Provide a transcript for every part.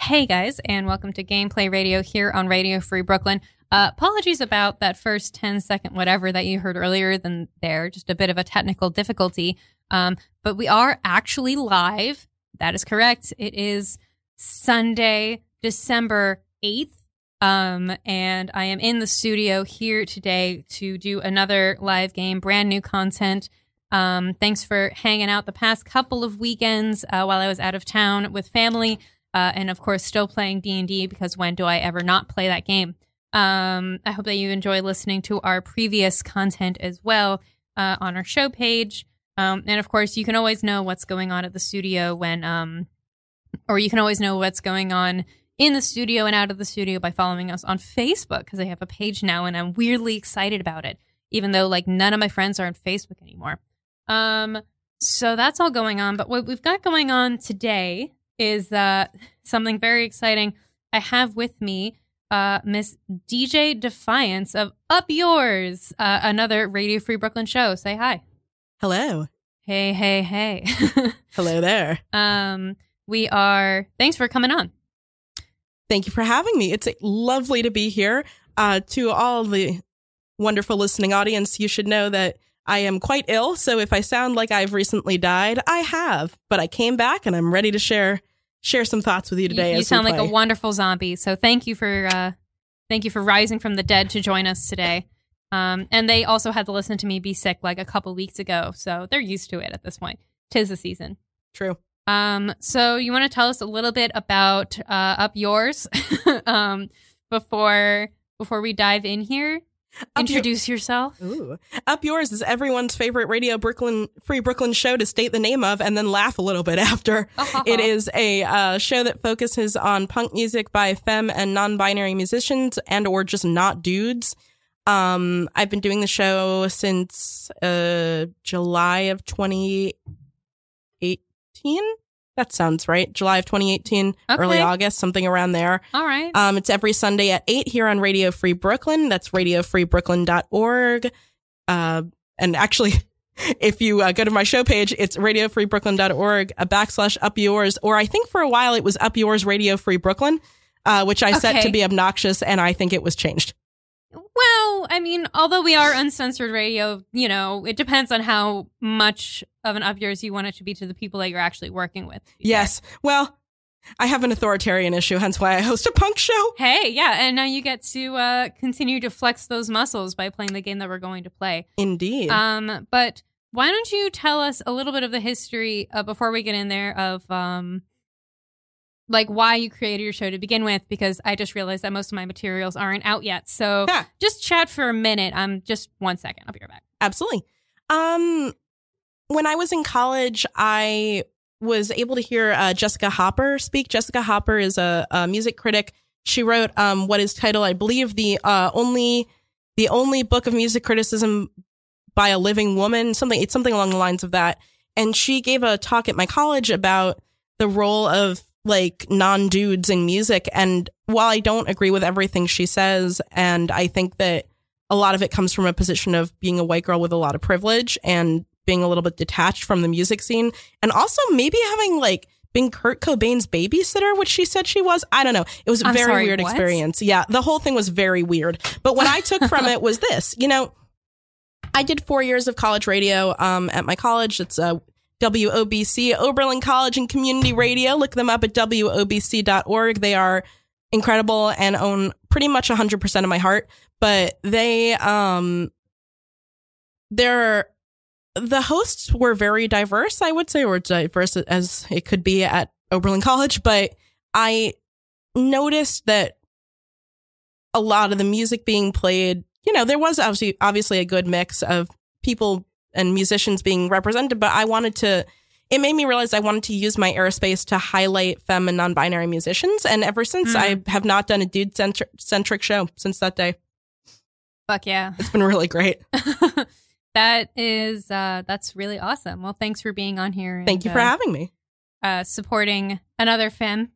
Hey guys, and welcome to Gameplay Radio here on Radio Free Brooklyn. Uh, apologies about that first 10 second whatever that you heard earlier than there, just a bit of a technical difficulty. Um, but we are actually live. That is correct. It is Sunday, December 8th. Um, and I am in the studio here today to do another live game, brand new content. Um, thanks for hanging out the past couple of weekends uh, while I was out of town with family, uh, and of course, still playing D and D because when do I ever not play that game? Um, I hope that you enjoy listening to our previous content as well uh, on our show page. Um, and of course, you can always know what's going on at the studio when, um, or you can always know what's going on in the studio and out of the studio by following us on Facebook because I have a page now and I'm weirdly excited about it, even though like none of my friends are on Facebook anymore. Um, so that's all going on. But what we've got going on today is uh, something very exciting. I have with me uh, Miss DJ Defiance of Up Yours, uh, another Radio Free Brooklyn show. Say hi. Hello. Hey, hey, hey. Hello there. um, we are. Thanks for coming on. Thank you for having me. It's lovely to be here. Uh, to all the wonderful listening audience, you should know that I am quite ill. So if I sound like I've recently died, I have. But I came back and I'm ready to share share some thoughts with you today. You, you sound like a wonderful zombie. So thank you for uh, thank you for rising from the dead to join us today. Um, and they also had to listen to me be sick like a couple weeks ago, so they're used to it at this point. Tis the season. True. Um, so you want to tell us a little bit about uh, up yours um, before before we dive in here? Introduce your- yourself. Ooh. Up Yours is everyone's favorite Radio Brooklyn Free Brooklyn show to state the name of and then laugh a little bit after. it is a uh, show that focuses on punk music by femme and non-binary musicians and or just not dudes. Um, I've been doing the show since uh, July of 2018. That sounds right. July of 2018, okay. early August, something around there. All right. Um, it's every Sunday at 8 here on Radio Free Brooklyn. That's radiofreebrooklyn.org. Uh, and actually, if you uh, go to my show page, it's radiofreebrooklyn.org, a backslash up yours, or I think for a while it was up yours Radio Free Brooklyn, uh, which I okay. set to be obnoxious, and I think it was changed. Well, I mean, although we are uncensored radio, you know, it depends on how much of an up yours you want it to be to the people that you're actually working with. Yes. Well, I have an authoritarian issue, hence why I host a punk show. Hey, yeah, and now you get to uh, continue to flex those muscles by playing the game that we're going to play. Indeed. Um, but why don't you tell us a little bit of the history uh, before we get in there of um like why you created your show to begin with because I just realized that most of my materials aren't out yet. So yeah. just chat for a minute. I'm just one second. I'll be right back. Absolutely. Um, when I was in college, I was able to hear uh, Jessica Hopper speak. Jessica Hopper is a, a music critic. She wrote um, what is titled, I believe, the uh, only the only book of music criticism by a living woman. Something it's something along the lines of that. And she gave a talk at my college about the role of like non dudes in music. And while I don't agree with everything she says, and I think that a lot of it comes from a position of being a white girl with a lot of privilege and being a little bit detached from the music scene, and also maybe having like been Kurt Cobain's babysitter, which she said she was. I don't know. It was a I'm very sorry, weird what? experience. Yeah, the whole thing was very weird. But what I took from it was this, you know, I did four years of college radio um, at my college. It's a WOBC, Oberlin College and Community Radio. Look them up at WOBC.org. They are incredible and own pretty much 100% of my heart. But they, um, they're, the hosts were very diverse, I would say, or diverse as it could be at Oberlin College. But I noticed that a lot of the music being played, you know, there was obviously, obviously a good mix of people and musicians being represented, but I wanted to it made me realize I wanted to use my aerospace to highlight femme and non-binary musicians. And ever since, mm. I have not done a dude centric show since that day. Fuck yeah, it's been really great. that is uh, that's really awesome. Well, thanks for being on here. And, Thank you for uh, having me. Uh, supporting another femme.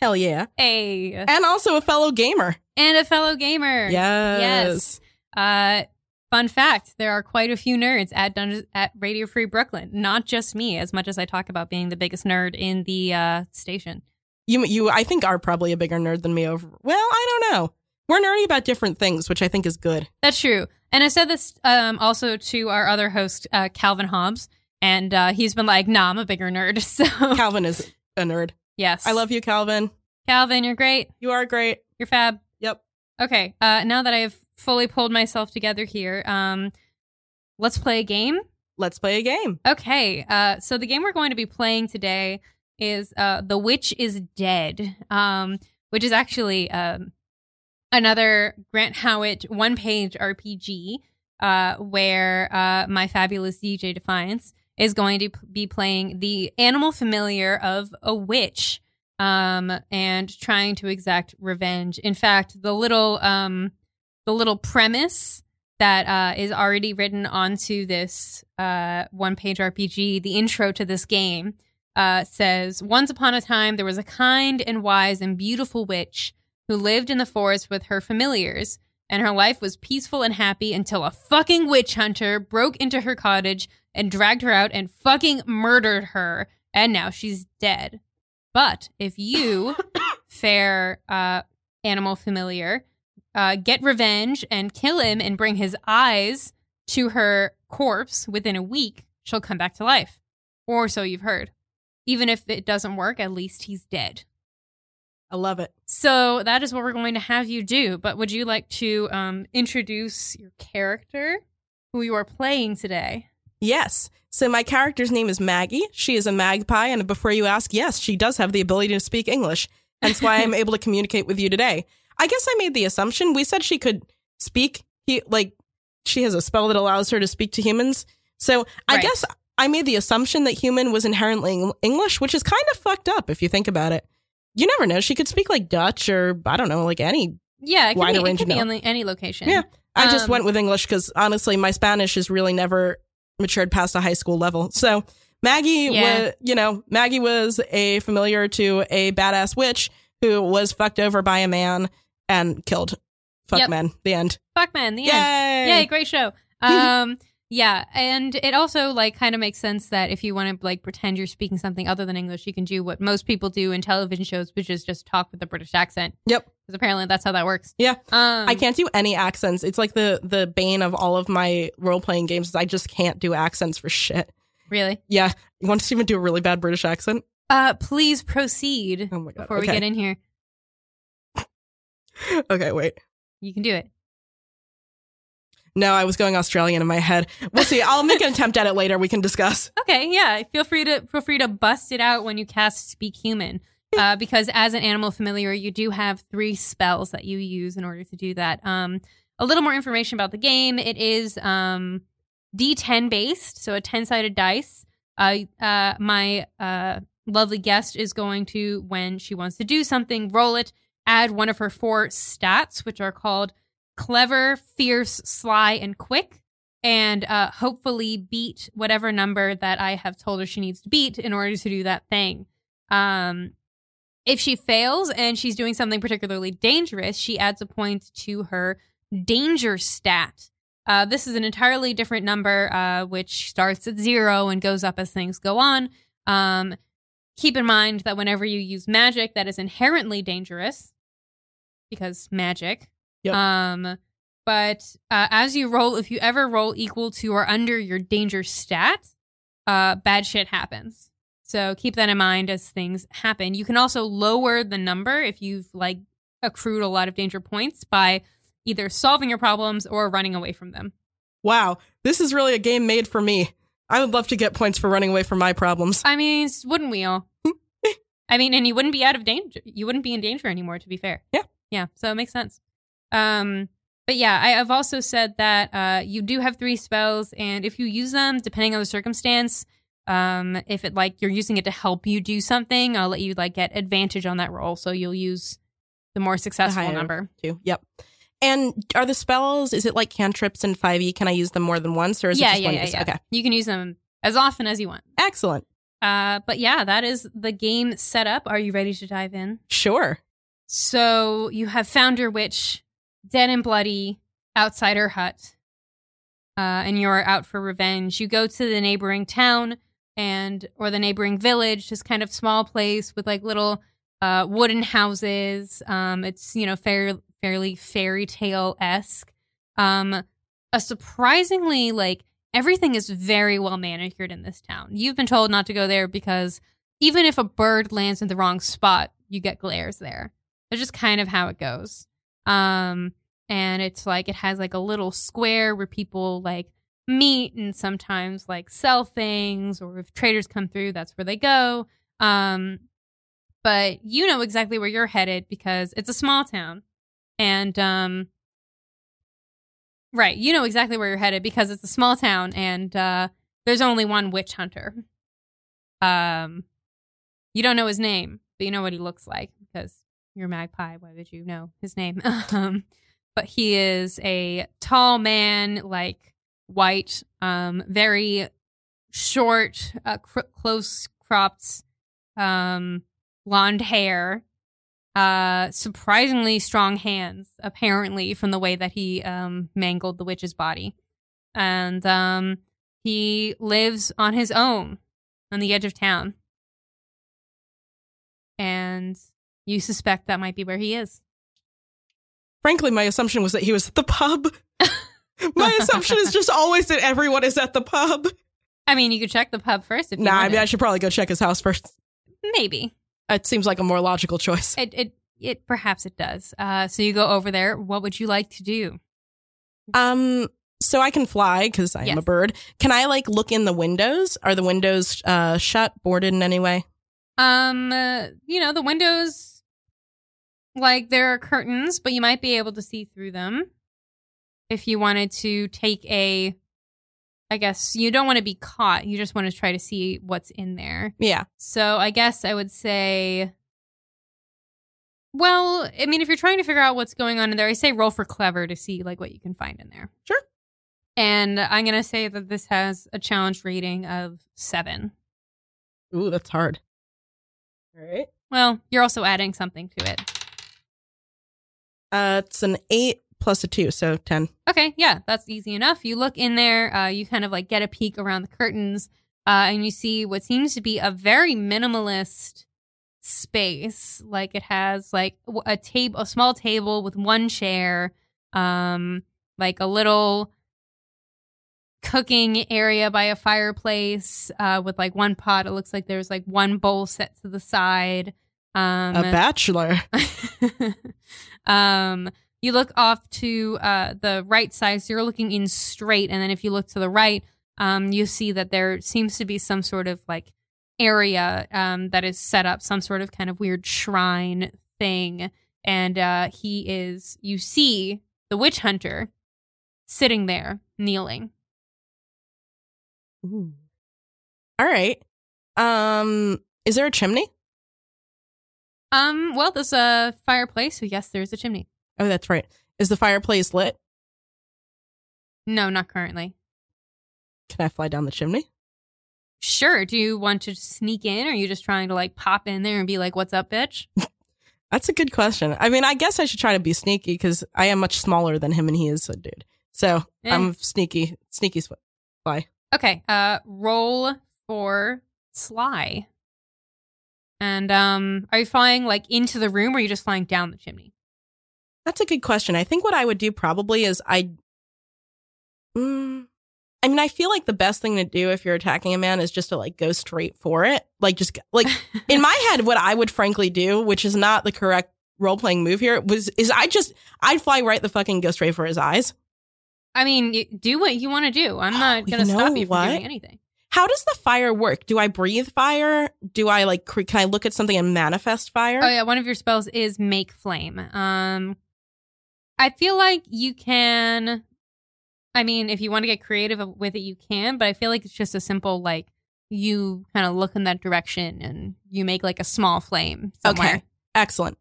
Hell yeah. Hey. And also a fellow gamer. And a fellow gamer. Yes. Yes. Uh, Fun fact: There are quite a few nerds at at Radio Free Brooklyn. Not just me, as much as I talk about being the biggest nerd in the uh, station. You you I think are probably a bigger nerd than me over. Well, I don't know. We're nerdy about different things, which I think is good. That's true. And I said this um, also to our other host, uh, Calvin Hobbs, and uh, he's been like, "Nah, I'm a bigger nerd." So Calvin is a nerd. yes, I love you, Calvin. Calvin. You're great. You are great. You're fab. Yep. Okay. Uh, now that I have fully pulled myself together here, um, let's play a game. Let's play a game. Okay. Uh, so the game we're going to be playing today is uh, The Witch is Dead, um, which is actually um, another Grant Howitt one page RPG uh, where uh, my fabulous DJ Defiance is going to be playing the animal familiar of a witch um, and trying to exact revenge. In fact, the little um, the little premise that uh, is already written onto this uh, one page RPG, the intro to this game, uh, says Once upon a time, there was a kind and wise and beautiful witch who lived in the forest with her familiars, and her life was peaceful and happy until a fucking witch hunter broke into her cottage and dragged her out and fucking murdered her, and now she's dead. But if you, fair uh, animal familiar, uh, get revenge and kill him and bring his eyes to her corpse within a week, she'll come back to life. Or so you've heard. Even if it doesn't work, at least he's dead. I love it. So that is what we're going to have you do. But would you like to um, introduce your character, who you are playing today? Yes. So my character's name is Maggie. She is a magpie, and before you ask, yes, she does have the ability to speak English. Hence why I'm able to communicate with you today. I guess I made the assumption we said she could speak. He like she has a spell that allows her to speak to humans. So I Right. guess I made the assumption that human was inherently English, which is kind of fucked up if you think about it. You never know. She could speak like Dutch or I don't know, like any. Yeah, it could Wider be, it range could be no. any location. Yeah. I just Um, went with English because honestly, my Spanish has really never matured past a high school level. So Maggie Yeah. was, you know, Maggie was a familiar to a badass witch who was fucked over by a man and killed. Fuck Yep. men. The end. Fuck man, the Yay! end. Yay, great show. Um, yeah, and it also like kind of makes sense that if you want to like pretend you're speaking something other than English, you can do what most people do in television shows, which is just talk with a British accent. Yep. Because apparently that's how that works. Yeah. Um, I can't do any accents. It's like the the bane of all of my role playing games. Is I just can't do accents for shit. really. Yeah. You want to even do a really bad British accent? Uh, please proceed Oh my god. before okay. we get in here. okay, wait. You can do it. No, I was going Australian in my head. We'll see. I'll make an attempt at it later. We can discuss. Okay, yeah. Feel free to feel free to bust it out when you cast Speak Human, uh, because as an animal familiar, you do have three spells that you use in order to do that. Um, a little more information about the game: it is um, D10 based, so a 10 sided dice. Uh, uh, my uh, lovely guest is going to, when she wants to do something, roll it, add one of her four stats, which are called clever, fierce, sly, and quick and uh, hopefully beat whatever number that I have told her she needs to beat in order to do that thing. Um, if she fails and she's doing something particularly dangerous, she adds a point to her danger stat. Uh, this is an entirely different number, uh, which starts at zero and goes up as things go on. Um, keep in mind that whenever you use magic, that is inherently dangerous because magic. Yep. Um, but uh, as you roll, if you ever roll equal to or under your danger stat, uh, bad shit happens. So keep that in mind as things happen. You can also lower the number if you've like accrued a lot of danger points by either solving your problems or running away from them. Wow, this is really a game made for me. I would love to get points for running away from my problems. I mean, wouldn't we all? I mean, and you wouldn't be out of danger. You wouldn't be in danger anymore, to be fair. Yeah. Yeah. So it makes sense. Um, but yeah, I, I've also said that uh, you do have three spells, and if you use them, depending on the circumstance, um, if it like you're using it to help you do something, I'll let you like get advantage on that roll. So you'll use the more successful higher. number. Too. Yep. And are the spells? Is it like cantrips and Five E? Can I use them more than once, or is yeah, it just yeah, one yeah, use? yeah. Okay, You can use them as often as you want. excellent. Uh, but yeah, that is the game set up. Are you ready to dive in? Sure. So you have found your witch dead and bloody outside her hut, uh, and you're out for revenge. You go to the neighboring town and or the neighboring village, this kind of small place with like little uh, wooden houses. Um, it's you know fair, fairly fairy tale esque. Um, a surprisingly like everything is very well manicured in this town. You've been told not to go there because even if a bird lands in the wrong spot, you get glares there. It's just kind of how it goes. Um, and it's like it has like a little square where people like meet and sometimes like sell things or if traders come through that's where they go. Um but you know exactly where you're headed because it's a small town. And um right you know exactly where you're headed because it's a small town and uh there's only one witch hunter. Um you don't know his name but you know what he looks like because you're magpie why would you know his name um but he is a tall man like white, um, very short, uh, cr- close cropped, um, blonde hair, uh, surprisingly strong hands, apparently, from the way that he um, mangled the witch's body. And um, he lives on his own on the edge of town. And you suspect that might be where he is. Frankly, my assumption was that he was at the pub. My assumption is just always that everyone is at the pub. I mean, you could check the pub first. If Nah, I mean, I should probably go check his house first. maybe It seems like a more logical choice. it it it perhaps it does. Uh, so you go over there. What would you like to do? Um, so I can fly because I am a bird. Can I like look in the windows? Are the windows uh shut, boarded in any way? Um, uh, you know the windows, like there are curtains, but you might be able to see through them if you wanted to take a. I guess you don't want to be caught. You just want to try to see what's in there. Yeah. So I guess I would say. Well, I mean, if you're trying to figure out what's going on in there, I say roll for clever to see like what you can find in there. Sure. And I'm gonna say that this has a challenge rating of seven. Ooh, that's hard. All right. Well, you're also adding something to it. Uh, it's an eight plus a two, so ten. Okay, yeah, that's easy enough. You look in there, uh, you kind of like get a peek around the curtains, uh, and you see what seems to be a very minimalist space. Like it has like a table, a small table with one chair, um, like a little cooking area by a fireplace, uh, with like one pot. It looks like there's like one bowl set to the side. Um, a bachelor. um, you look off to uh, the right side, so you're looking in straight, and then if you look to the right, um, you see that there seems to be some sort of like area um, that is set up, some sort of kind of weird shrine thing, and uh, he is. You see the witch hunter sitting there, kneeling. Ooh. All right. Um, is there a chimney? Um, well, there's a fireplace, so yes, there's a chimney. Oh, that's right. Is the fireplace lit? No, not currently. Can I fly down the chimney? Sure. Do you want to sneak in, or are you just trying to like pop in there and be like, "What's up, bitch"? That's a good question. I mean, I guess I should try to be sneaky because I am much smaller than him and he is a dude. So Eh. I'm sneaky, sneaky fly. Okay. Uh, roll for sly. And um, are you flying like into the room, or are you just flying down the chimney? That's a good question. I think what I would do probably is I. Mm, I mean, I feel like the best thing to do if you're attacking a man is just to like go straight for it. Like, just like in my head, what I would frankly do, which is not the correct role playing move here, was is I just I'd fly right the fucking go straight for his eyes. I mean, do what you want to do. I'm not You gonna stop know you from what? doing anything. How does the fire work? Do I breathe fire? Do I like cre- can I look at something and manifest fire? Oh yeah, one of your spells is make flame. Um, I feel like you can. I mean, if you want to get creative with it, you can. But I feel like it's just a simple like you kind of look in that direction and you make like a small flame somewhere. Okay. Excellent.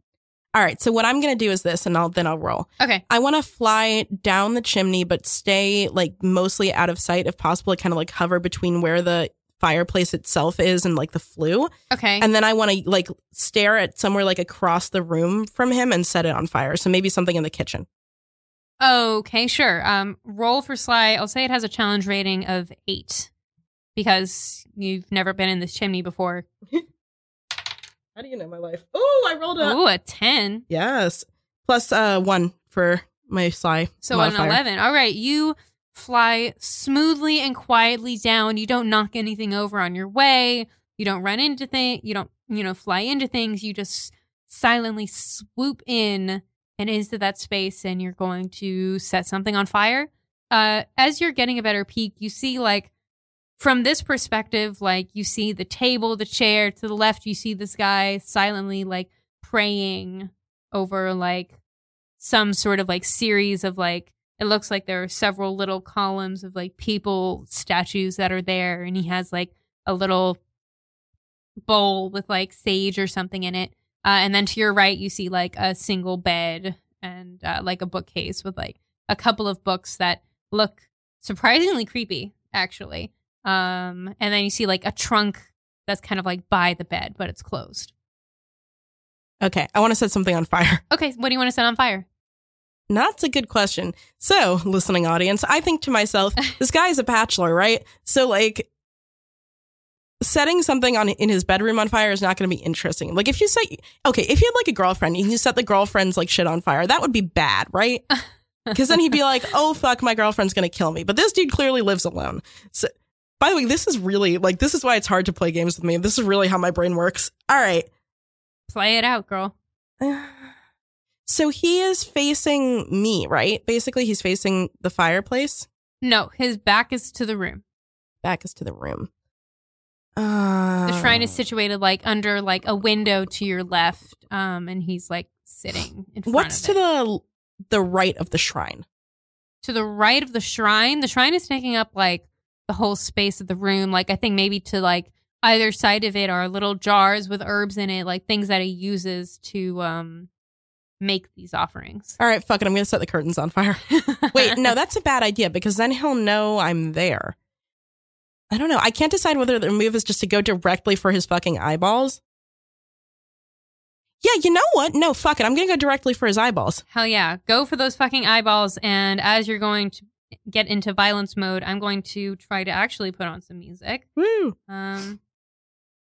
All right. So what I'm going to do is this and I'll then I'll roll. Okay. I want to fly down the chimney but stay like mostly out of sight if possible, kind of like hover between where the fireplace itself is and like the flue. Okay. And then I want to like stare at somewhere like across the room from him and set it on fire. So maybe something in the kitchen. Okay, sure. Um, roll for sly. I'll say it has a challenge rating of eight because you've never been in this chimney before. How do you know my life? Oh, I rolled a Oh, a 10. yes, plus uh one for my sly. So modifier. an 11. All right. You fly smoothly and quietly down. You don't knock anything over on your way. You don't run into things. You don't, you know, fly into things. You just silently swoop in and into that space and you're going to set something on fire. Uh, as you're getting a better peek, you see like from this perspective, like you see the table, the chair to the left, you see this guy silently like praying over like some sort of like series of like it looks like there are several little columns of like people statues that are there and he has like a little bowl with like sage or something in it. Uh, and then to your right you see like a single bed and uh, like a bookcase with like a couple of books that look surprisingly creepy actually um and then you see like a trunk that's kind of like by the bed but it's closed Okay, I want to set something on fire. okay what do you want to set on fire That's a good question. So, listening audience, I think to myself, this guy is a bachelor, right? So, like, setting something on in his bedroom on fire is not going to be interesting. Like, if you say, okay, if you had like a girlfriend and you set the girlfriend's like shit on fire, that would be bad, right? Because then he'd be like, oh fuck, my girlfriend's going to kill me. But this dude clearly lives alone. So, by the way, this is really like this is why it's hard to play games with me. This is really how my brain works. All right. play it out girl So he is facing me, right? Basically, he's facing the fireplace. no his back is to the room Back is to the room. Uh, The shrine is situated like under like a window to your left, um, and he's like sitting in front What's to the the right of the shrine? to the right of the shrine? The shrine is taking up like the whole space of the room. Like I think maybe to like either side of it are little jars with herbs in it, like things that he uses to um make these offerings. All right, fuck it. I'm gonna set the curtains on fire. Wait, no, that's a bad idea because then he'll know I'm there. I don't know. I can't decide whether the move is just to go directly for his fucking eyeballs. Yeah, you know what? No, fuck it. I'm gonna go directly for his eyeballs. Hell yeah. Go for those fucking eyeballs. And as you're going to get into violence mode, I'm going to try to actually put on some music. Woo! Um,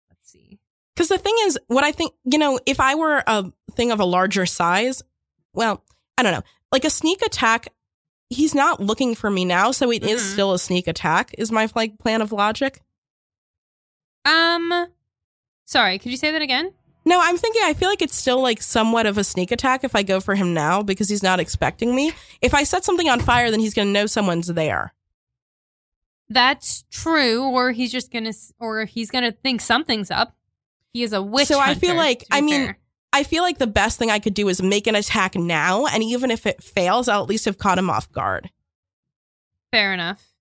let's see. Because the thing is, what I think, you know, if I were a thing of a larger size, well, I don't know, like a sneak attack, he's not looking for me now, so it is Mhm. still a sneak attack. Is my like plan of logic? Um, sorry, could you say that again? No, I'm thinking. I feel like it's still like somewhat of a sneak attack if I go for him now because he's not expecting me. If I set something on fire, then he's going to know someone's there. That's true. Or he's just gonna, or he's gonna think something's up. He is a witch. So I feel like- I mean, fair. I feel like the best thing I could do is make an attack now, and even if it fails, I'll at least have caught him off guard. fair enough.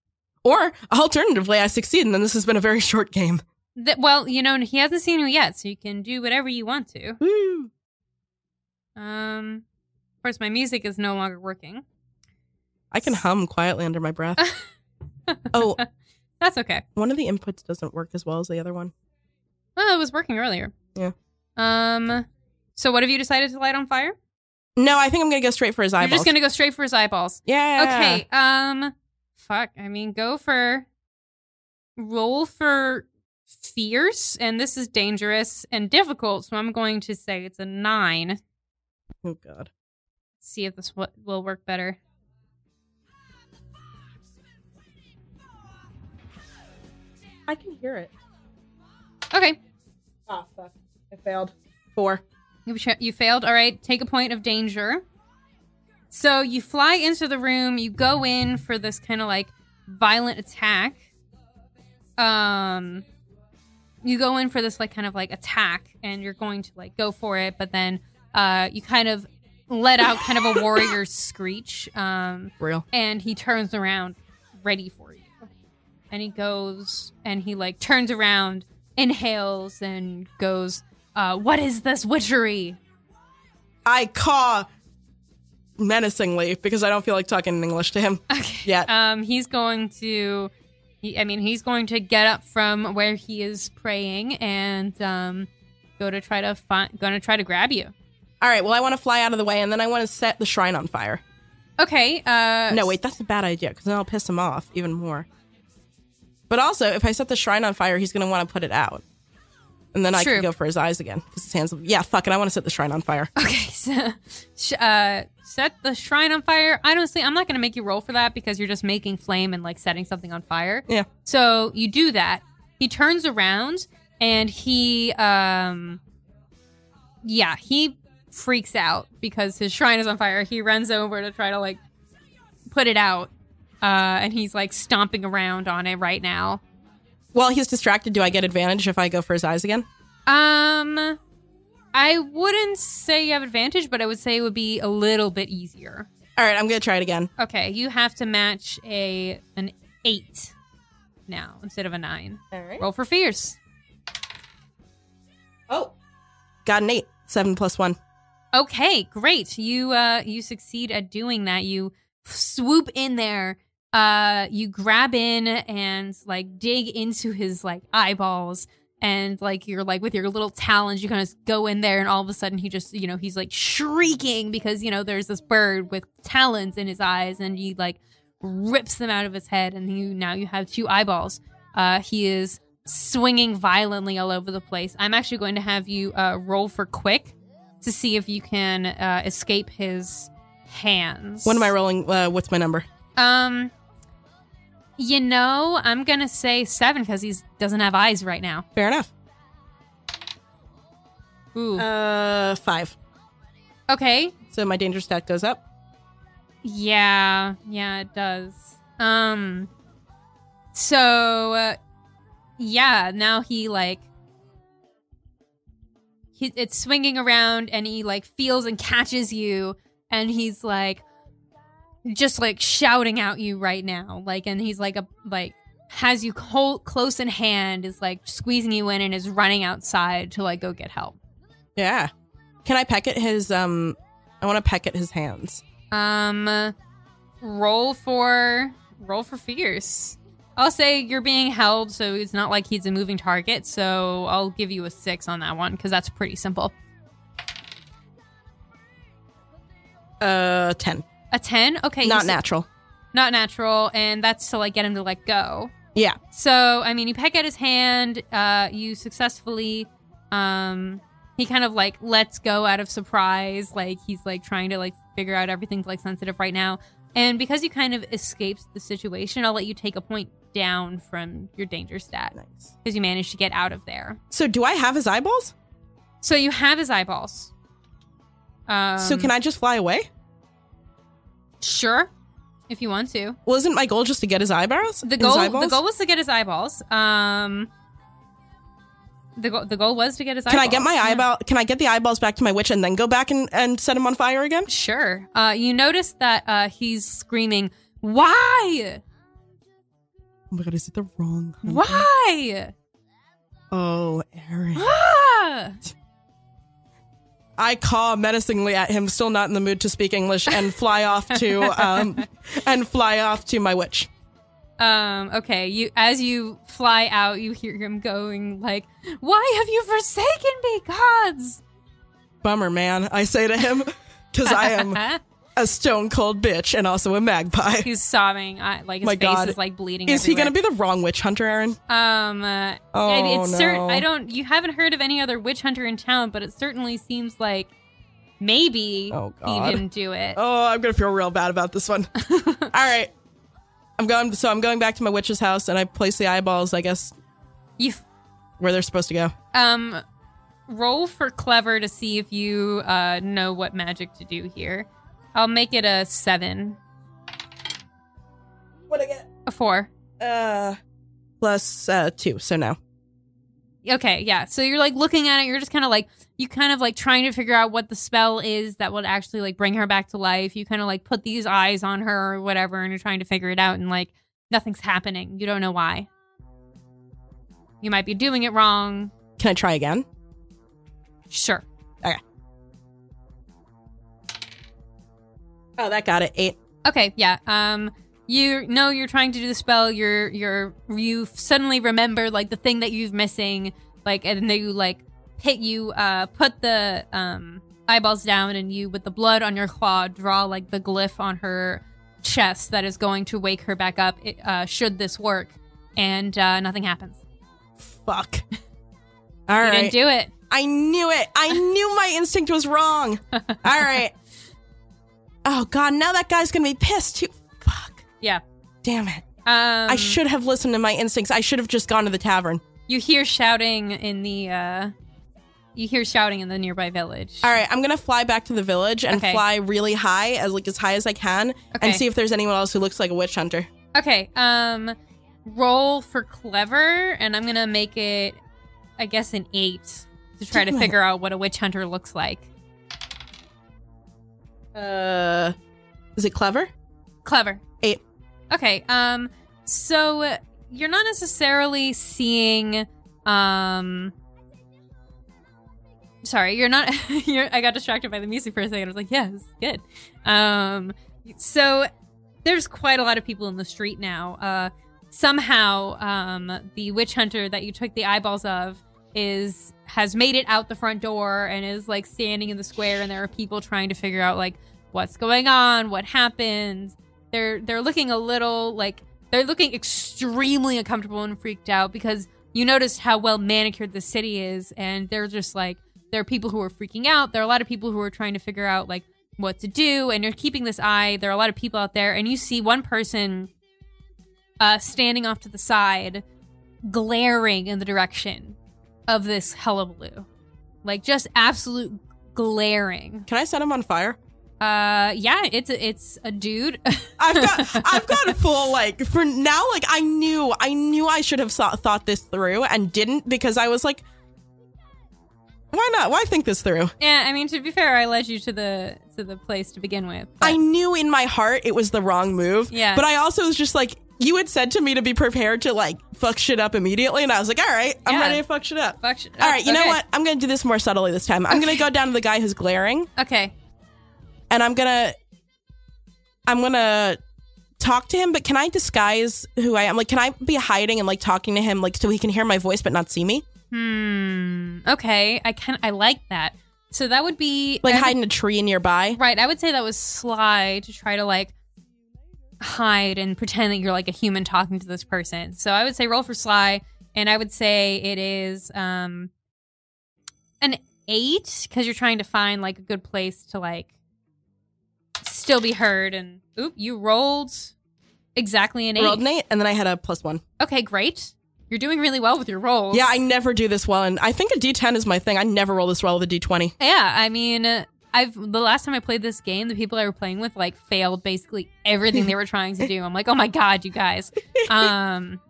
Or alternatively, I succeed, and then this has been a very short game. Th- well, you know, he hasn't seen you yet, so you can do whatever you want to. Woo! Um, of course, my music is no longer working. I can hum quietly under my breath. oh, That's okay. one of the inputs doesn't work as well as the other one. Well, it was working earlier. Yeah. Um. So, what have you decided to light on fire? No, I think I'm gonna go straight for his eyeballs. You're just gonna go straight for his eyeballs. yeah. Okay. Um. Fuck. I mean, go for. Roll for fierce, and this is dangerous and difficult. So I'm going to say it's a nine. Oh God. See if this w- will work better. I can hear it. Okay. Oh fuck! I failed. Four. You, ch- you failed. All right. Take a point of danger. So you fly into the room. You go in for this kind of like violent attack. Um, you go in for this like kind of like attack, and you're going to like go for it, but then uh, you kind of let out kind of a warrior screech. Um, Real. and he turns around, ready for you. And he goes and he like turns around, inhales, and goes, uh, "What is this witchery?" I caw menacingly because I don't feel like talking in English to him Okay. yet. Um, he's going to, he, I mean, he's going to get up from where he is praying and um, go to try to find, going to try to grab you. All right. Well, I want to fly out of the way, and then I want to set the shrine on fire. Okay. Uh, No, wait, that's a bad idea because then I'll piss him off even more. But also, if I set the shrine on fire, he's going to want to put it out. And then I can go for his eyes again because his hands. Yeah, fuck it. I want to set the shrine on fire. Okay, so sh- uh, set the shrine on fire. Honestly, I'm not going to make you roll for that because you're just making flame and like setting something on fire. Yeah. So you do that. He turns around and he, um, yeah, he freaks out because his shrine is on fire. He runs over to try to like put it out, uh, and he's like stomping around on it right now. While he's distracted, do I get advantage if I go for his eyes again? Um, I wouldn't say you have advantage, but I would say it would be a little bit easier. All right, I'm gonna try it again. Okay, you have to match a an eight now instead of a nine. All right. Roll for fierce. Oh, got an eight. Seven plus one. Okay, great. You uh you succeed at doing that. You swoop in there. Uh you grab in and like dig into his like eyeballs and like you're like with your little talons you kind of go in there and all of a sudden he just you know he's like shrieking because you know there's this bird with talons in his eyes and he like rips them out of his head and you now you have two eyeballs. Uh he is swinging violently all over the place. I'm actually going to have you uh roll for quick to see if you can uh, escape his hands. What am I rolling? Uh, what's my number? Um, you know, I'm gonna say seven because he doesn't have eyes right now. Fair enough. Ooh. Uh, five. okay. So my danger stat goes up. Yeah. Yeah, it does. Um. So, uh, yeah. Now he like. He, it's swinging around and he like feels and catches you and he's like just like shouting at you right now like and he's like a like has you col- close in hand is like squeezing you in and is running outside to like go get help Yeah. Can I peck at his? Um, I want to peck at his hands. um roll for roll for fierce i'll say you're being held so it's not like he's a moving target so i'll give you a six on that one because that's pretty simple Uh, ten. A 10 okay Not natural. not natural and that's to like get him to let go Yeah. So, I mean, you peck at his hand. Uh, you successfully, um, he kind of like lets go out of surprise. Like he's like trying to like figure out everything's like sensitive right now. And because you kind of escaped the situation, I'll let you take a point down from your danger stat Nice. because you managed to get out of there. So do I have his eyeballs? So you have his eyeballs. Um, so can I just fly away? Sure, if you want to. Well, isn't my goal just to get his eyebrows? The goal, the goal was to get his eyeballs. Um, the goal, the goal was to get his. eyeballs. Can I get my eyeball? Can I get the eyeballs back to my witch and then go back and, and set him on fire again? Sure. Uh, you notice that uh, he's screaming, "Why? Oh my god, is it the wrong? hunter? Why? Oh, Aaron. Ah!" I caw menacingly at him, still not in the mood to speak English, and fly off to um and fly off to my witch. Um. Okay. You, as you fly out, you hear him going like, "Why have you forsaken me, gods?" Bummer, man. I say to him, because I am a stone cold bitch and also a magpie. he's sobbing. I, like his My face God. is like bleeding. Is he going to be the wrong witch hunter, Aaron? Um, uh, Oh, it- it's cer- no. I don't. You haven't heard of any other witch hunter in town, but it certainly seems like maybe Oh, he didn't do it. Oh, I'm gonna feel real bad about this one. All right, I'm going. So I'm going back to my witch's house, and I place the eyeballs, I guess, You where they're supposed to go. um roll for clever to see if you uh know what magic to do here. I'll make it a seven, What I get? a four. Uh, plus uh two. So no. Okay, yeah. So you're like looking at it. You're just kind of like you kind of like trying to figure out what the spell is that would actually like bring her back to life. You kind of like put these eyes on her or whatever, and you're trying to figure it out, and like nothing's happening. You don't know why. You might be doing it wrong. Can I try again? Sure. Oh, that got it. Eight. Okay, yeah. Um you know you're trying to do the spell, you're you're you suddenly remember like the thing that you've missing, like and then you like hit you uh put the um eyeballs down and you with the blood on your claw draw like the glyph on her chest that is going to wake her back up it, uh should this work and uh nothing happens. Fuck. All you right. didn't do it. I knew it. I knew my instinct was wrong. All right. Oh God! Now that guy's gonna be pissed too. Fuck. Yeah. Damn it. Um, I should have listened to my instincts. I should have just gone to the tavern. You hear shouting in the. uh You hear shouting in the nearby village. All right, I'm gonna fly back to the village and Okay. fly really high, as like as high as I can, Okay. and see if there's anyone else who looks like a witch hunter. Okay. Um, roll for clever, and I'm gonna make it, I guess, an eight to try to Do it. figure out what a witch hunter looks like. Uh, is it clever? Clever. Eight. Okay. Um. So you're not necessarily seeing. Um. Sorry, you're not. You're. I got distracted by the music for a second. I was like, "Yeah, this good." Um. So there's quite a lot of people in the street now. Uh. Somehow, um, the witch hunter that you took the eyeballs of is has made it out the front door and is like standing in the square, and there are people trying to figure out like what's going on, what happened. They're they're looking a little like they're looking extremely uncomfortable and freaked out because you noticed how well manicured the city is, and they're just like there are people who are freaking out. There are a lot of people who are trying to figure out like what to do, and you're keeping this eye. There are a lot of people out there, and you see one person uh, standing off to the side, glaring in the direction of this hullabaloo, like just absolute glaring. Can I set him on fire? Uh, yeah, it's a, it's a dude. I've got I've got a full like for now. Like I knew I knew I should have thought, thought this through and didn't because I was like, why not? Why think this through? yeah, I mean to be fair, I led you to the to the place to begin with. but- I knew in my heart it was the wrong move. Yeah. But I also was just like, you had said to me to be prepared to like fuck shit up immediately, and I was like, all right, I'm Yeah. ready to fuck shit up. Fuck All right, you know what? I'm gonna do this more subtly this time. I'm gonna go down to the guy who's glaring, Okay. and I'm gonna, I'm gonna talk to him. But can I disguise who I am? Like, can I be hiding and like talking to him, like so he can hear my voice but not see me? Hmm. Okay. I can. I like that. So that would be Like I would- hide in a tree nearby. Right. I would say that was sly to try to like hide and pretend that you're like a human talking to this person. So I would say roll for sly, and I would say it is um an eight because you're trying to find like a good place to like still be heard. And oop, you rolled exactly an eight. Rolled an eight, and then I had a plus one. Okay, great. You're doing really well with your rolls. Yeah, I never do this well, and I think a D10 is my thing. I never roll this well with a D20. Yeah, I mean, I've the last time I played this game, the people I were playing with like failed basically everything they were trying to do. I'm like, oh my god, you guys. Um,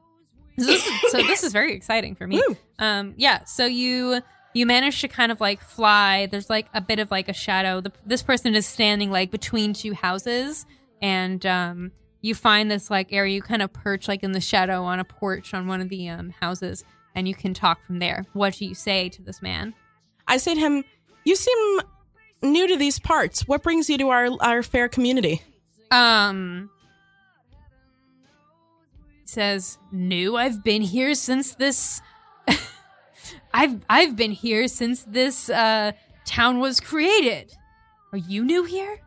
so this is, so this is very exciting for me. Woo. Um, yeah. So you you manage to kind of like fly. There's like a bit of like a shadow. The, this person is standing like between two houses, and um, you find this like area. You kind of perch like in the shadow on a porch on one of the um houses, and you can talk from there. What do you say to this man? I say to him, "You seem new to these parts. What brings you to our our fair community?" Um says, "New. I've been here since this I've I've been here since this uh town was created. Are you new here?"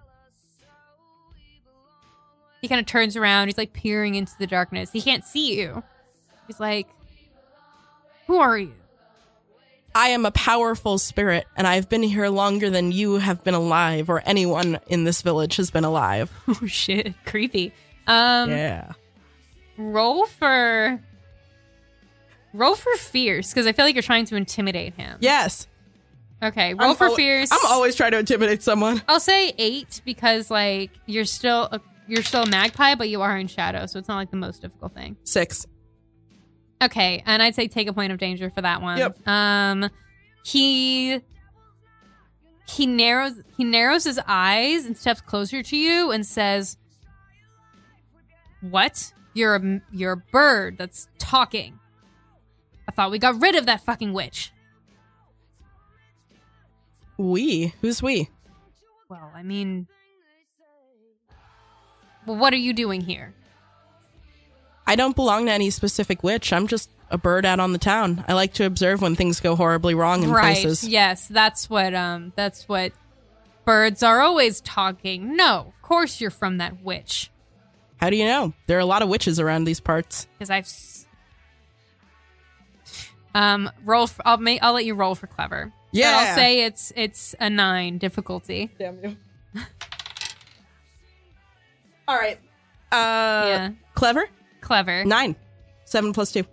He kind of turns around. He's like peering into the darkness. He can't see you. He's like, "Who are you?" I am a powerful spirit, and I've been here longer than you have been alive, or anyone in this village has been alive. Oh shit, creepy. Um yeah. roll for roll for fierce because I feel like you're trying to intimidate him. Yes. Okay, roll I'm for al- fierce. I'm always trying to intimidate someone. I'll say eight because like you're still a, you're still a magpie, but you are in shadow, so it's not like the most difficult thing. Six. Okay, and I'd say take a point of danger for that one. Yep. Um, he he narrows he narrows his eyes and steps closer to you and says, "What? You're a you're a bird that's talking. I thought we got rid of that fucking witch." We. Who's we? Well, I mean, well, what are you doing here? I don't belong to any specific witch. I'm just a bird out on the town. I like to observe when things go horribly wrong in right. places. Yes, that's what um that's what birds are always talking. No, of course you're from that witch How do you know? There are a lot of witches around these parts. because I've s- Um, roll. For, I'll make. I'll let you roll for clever. But I'll say it's it's a nine difficulty. Damn you. All right. Uh, yeah, clever. Clever. Nine. Seven plus two.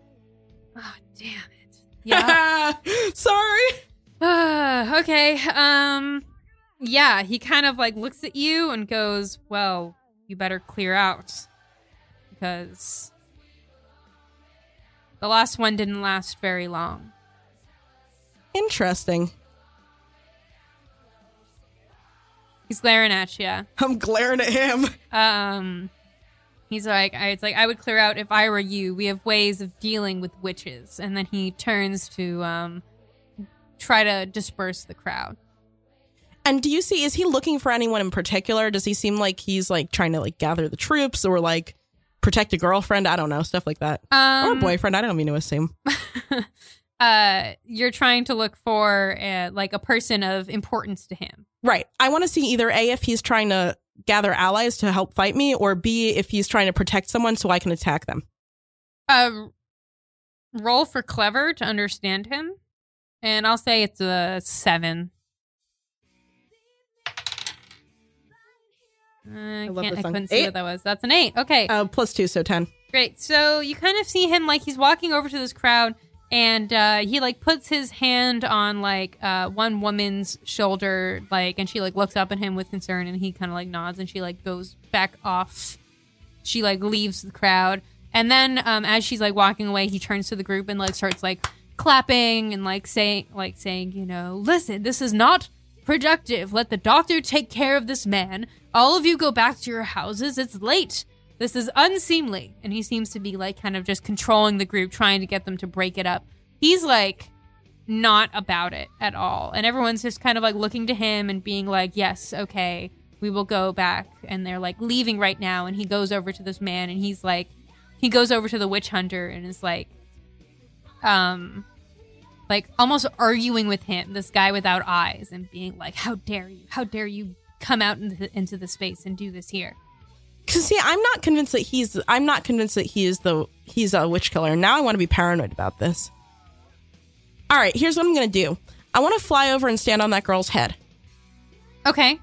Oh, damn it. Yeah. Sorry. Uh, okay. Um yeah, he kind of like looks at you and goes, "Well, you better clear out because the last one didn't last very long." Interesting. He's glaring at you. I'm glaring at him. Um he's like, I, it's like I would clear out if I were you. We have ways of dealing with witches. And then he turns to um try to disperse the crowd. And do you see? Is he looking for anyone in particular? Does he seem like he's like trying to like gather the troops or like protect a girlfriend? I don't know, stuff like that, Um or a boyfriend. I don't mean to assume. uh you're trying to look for uh, like a person of importance to him Right. I want to see either a if he's trying to gather allies to help fight me, or b if he's trying to protect someone so I can attack them. uh roll for clever to understand him and i'll say it's a seven Uh, I, can't, I couldn't see Eight. what that was. That's an eight. Okay, Uh, plus two, so ten. great. So you kind of see him like he's walking over to this crowd, and uh, he like puts his hand on like uh, one woman's shoulder, like, and she like looks up at him with concern, and he kind of like nods, and she like goes back off. She like leaves the crowd, and then um, as she's like walking away, he turns to the group and like starts like clapping and like saying like saying, you know, listen, this is not productive. Let the doctor take care of this man. All of you go back to your houses. It's late. This is unseemly. And he seems to be like kind of just controlling the group, trying to get them to break it up. He's like not about it at all. And everyone's just kind of like looking to him and being like, yes, okay, we will go back. And they're like leaving right now. And he goes over to this man and he's like, he goes over to the witch hunter and is like, um, like almost arguing with him, this guy without eyes, and being like, "How dare you? How dare you come out into, into the space and do this here?" Cause see, I'm not convinced that he's. I'm not convinced that he is the. He's a witch killer. Now I want to be paranoid about this. All right, here's what I'm gonna do. I want to fly over and stand on that girl's head. Okay,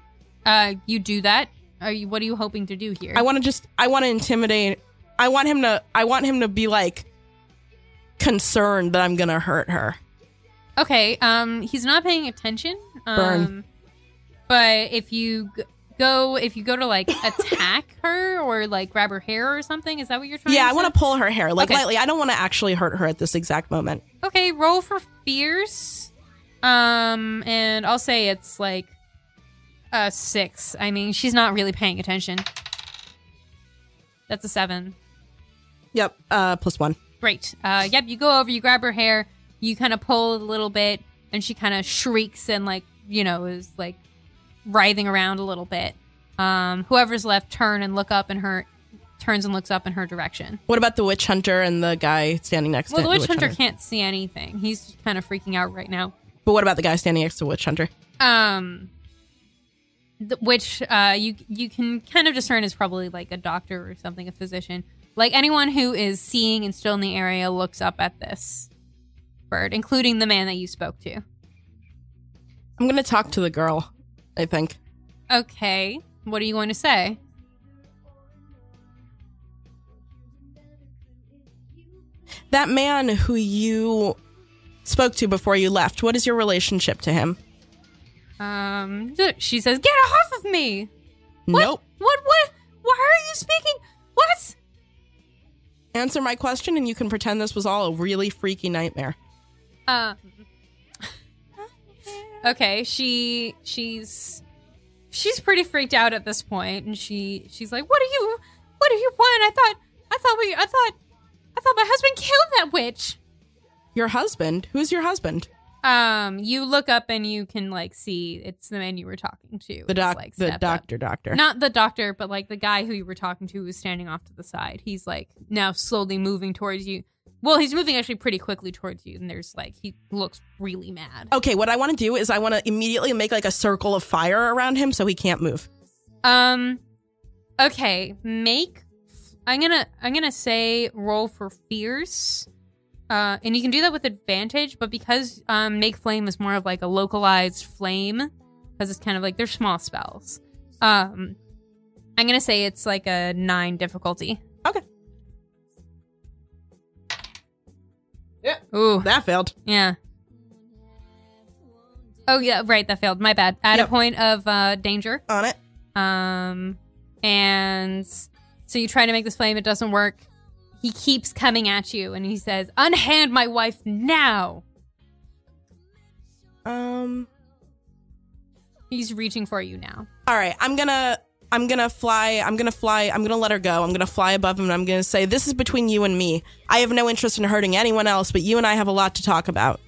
uh, you do that. Are you? What are you hoping to do here? I want to just. I want to intimidate. I want him to. I want him to be like concerned that I'm gonna hurt her. okay, um, he's not paying attention. Um, Burn. But if you go, if you go to like attack her or like grab her hair or something, is that what you're trying? To Yeah, to I want to pull her hair like Okay. lightly. I don't want to actually hurt her at this exact moment. Okay, roll for fierce. Um, and I'll say it's like a six. I mean, she's not really paying attention. That's a seven. Yep. Uh, plus one. Great. Uh, yep, you go over, you grab her hair, you kind of pull a little bit, and she kind of shrieks and, like, you know, is like writhing around a little bit. Um, whoever's left turn and look up in her, turns and looks up in her direction. What about the witch hunter and the guy standing next Well, to the witch hunter can't see anything. He's kind of freaking out right now. But what about the guy standing next to the witch hunter? um th- which uh you you can kind of discern is probably like a doctor or something a physician like anyone who is seeing and still in the area looks up at this bird including the man that you spoke to I'm gonna talk to the girl. I think. okay what are you going to say That man who you spoke to before you left. What is your relationship to him? um she says get off of me what Nope. what what why are you speaking what Answer my question, and you can pretend this was all a really freaky nightmare. Um. Okay, she she's she's pretty freaked out at this point, and she she's like, "What do you what do you want? I thought I thought we I thought I thought my husband killed that witch." Your husband? Who's your husband? Um, you look up and you can like see it's the man you were talking to. The It's, doc. like, the stepped up. doctor. Doctor. Not the doctor, but like the guy who you were talking to who was standing off to the side. He's like now slowly moving towards you. Well, he's moving actually pretty quickly towards you, and there's like he looks really mad. Okay, what I want to do is I want to immediately make like a circle of fire around him so he can't move. Um okay, make I'm going to I'm to say roll for fierce. Uh, and you can do that with advantage, but because um, make flame is more of like a localized flame, because it's kind of like they're small spells. Um, I'm gonna say it's like a nine difficulty. Okay. Yeah. Ooh. That failed. Yeah. Oh yeah, right. That failed. My bad. At Yep. a point of uh, danger. On it. Um, and so you try to make this flame. It doesn't work. He keeps coming at you, and he says, "Unhand my wife now." Um. He's reaching for you now. All right. I'm gonna. I'm gonna fly. I'm gonna fly. I'm gonna let her go. I'm gonna fly above him, and I'm gonna say, "This is between you and me. I have no interest in hurting anyone else, but you and I have a lot to talk about."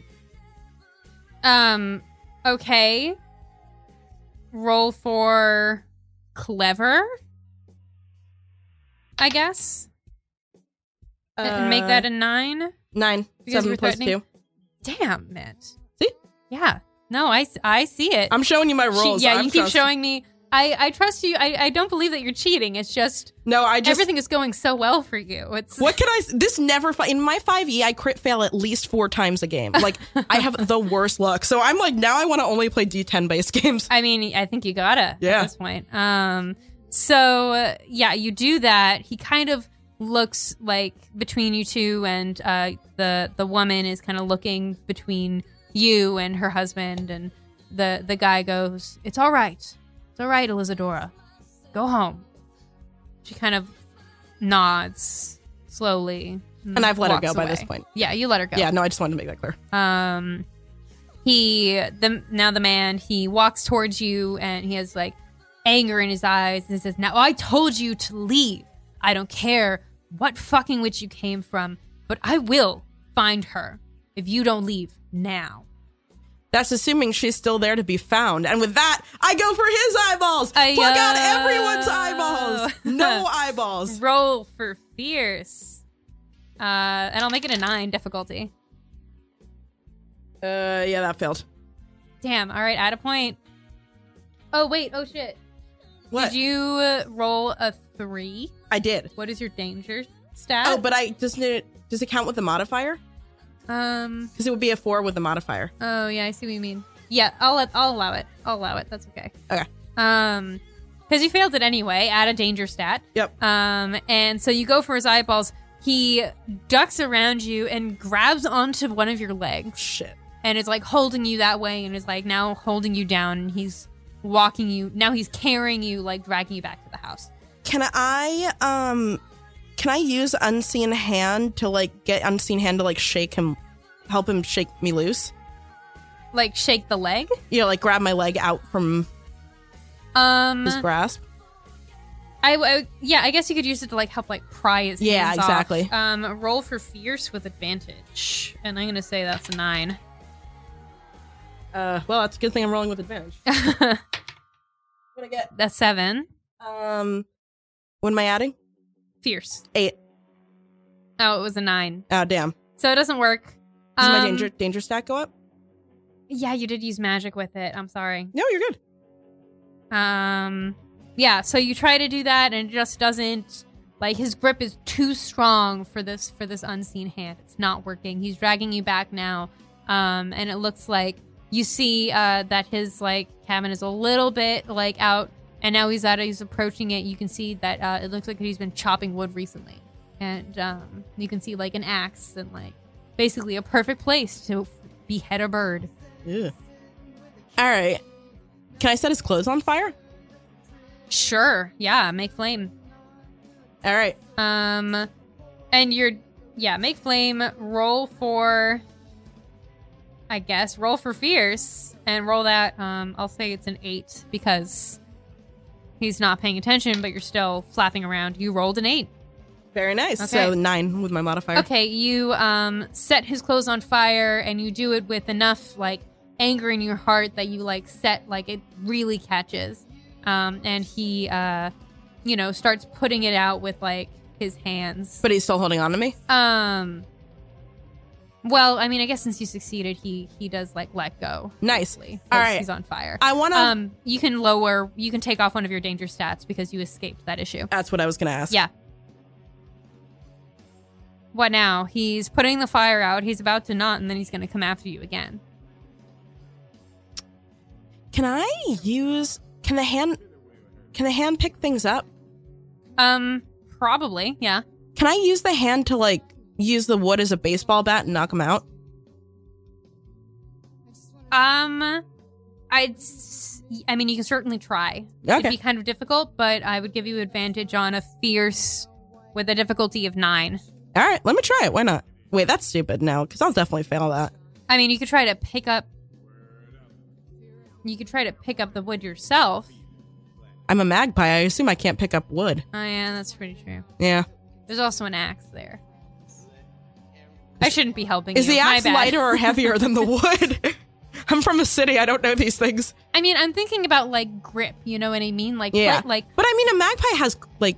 Um. Okay. Roll for clever. I guess. and make Uh, that a nine. nine. Seven plus two. Damn it. See? Yeah. No, I, I see it. I'm showing you my She- rolls. yeah, I'm you keep trust- showing me. I, I trust you. I, I don't believe that you're cheating. It's just, No, I just. everything is going so well for you. It's What can I? This never in my 5e. I crit fail at least four times a game. Like I have the worst luck. So I'm like now I want to only play D10 based games. I mean, I think you gotta Yeah. at this point. Um, so uh, yeah, you do that. He kind of looks like between you two, and uh, the the woman is kind of looking between you and her husband, and the the guy goes, "It's all right, it's all right, Elizadora, go home." She kind of nods slowly, And I've let her go by this point. Yeah, you let her go. Yeah, no, I just wanted to make that clear. Um, he the now the man he walks towards you and he has like anger in his eyes and says, "Now I told you to leave. I don't care what fucking witch you came from, but I will find her if you don't leave now." That's assuming she's still there to be found. And with that, I go for his eyeballs. Ayo. Plug out everyone's eyeballs. No eyeballs. Roll for fierce. Uh, and I'll make it a nine difficulty. Uh, yeah, that failed. Damn. All right, add a point. Oh wait. Oh shit. What? Did you uh, roll a three? I did. What is your danger stat? Oh, but I doesn't it does it count with the modifier? Um. Because it would be a four with the modifier. Oh yeah, I see what you mean. Yeah, I'll let, I'll allow it. I'll allow it. That's okay. Okay. Um, because you failed it anyway. Add a danger stat. Yep. Um, and so you go for his eyeballs. He ducks around you and grabs onto one of your legs Shit. and is like holding you that way and is like now holding you down and he's walking you. Now he's carrying you, like dragging you back to the house. Can I um can I use unseen hand to like get unseen hand to like shake him help him shake me loose? Like shake the leg. You know, like grab my leg out from Um, his grasp. I, I- yeah, I guess you could use it to like help like pry his Yeah, hands off. exactly. Um, roll for fierce with advantage, and I'm gonna say that's a nine. Uh well that's a good thing I'm rolling with advantage. What I get? that's seven. Um what am I adding? Fierce. Eight. Oh, it was a nine, Oh damn. so it doesn't work. Does my Um, danger danger stat go up? Yeah, you did use magic with it. I'm sorry. No, you're good. Um, yeah. So you try to do that, and it just doesn't. Like his grip is too strong for this for this unseen hand. It's not working. He's dragging you back now, um, and it looks like you see uh, that his like cabin is a little bit like out, and now he's at it, he's approaching it. You can see that uh, it looks like he's been chopping wood recently, and um, you can see like an axe and like basically a perfect place to behead a bird. Yeah. All right. Can I set his clothes on fire? Sure, yeah, make flame. All right. Um, and you're yeah, make flame. Roll for, I guess, roll for fierce and roll that. Um, I'll say it's an eight because he's not paying attention, but you're still flapping around. You rolled an eight. Very nice. Okay. So nine with my modifier. Okay, you um set his clothes on fire, and you do it with enough like anger in your heart that you like set like it really catches. Um, and he uh, you know, starts putting it out with like his hands. But he's still holding on to me. Um. Well, I mean, I guess since you succeeded, he he does like let go. Nice. mostly, 'cause All right. he's on fire. I want to. Um, you can lower, you can take off one of your danger stats because you escaped that issue. that's what I was gonna ask. Yeah. What now? He's putting the fire out. He's about to not, and then he's going to come after you again. Can I use? Can the hand? Can the hand pick things up? Um, probably, yeah. Can I use the hand to like use the wood as a baseball bat and knock him out? Um, I'd. I mean, you can certainly try. It'd be kind of difficult, but I would give you advantage on a fierce with a difficulty of nine. All right, let me try it. Why not? Wait, that's stupid now because I'll definitely fail that. I mean, you could try to pick up. You could try to pick up the wood yourself. I'm a magpie. I assume I can't pick up wood. Oh yeah, that's pretty true. Yeah. There's also an axe there. I shouldn't be helping Is you. the axe lighter or heavier than the wood? I'm from a city. I don't know these things. I mean, I'm thinking about like grip. You know what I mean? Like, Yeah. put, like But I mean, a magpie has like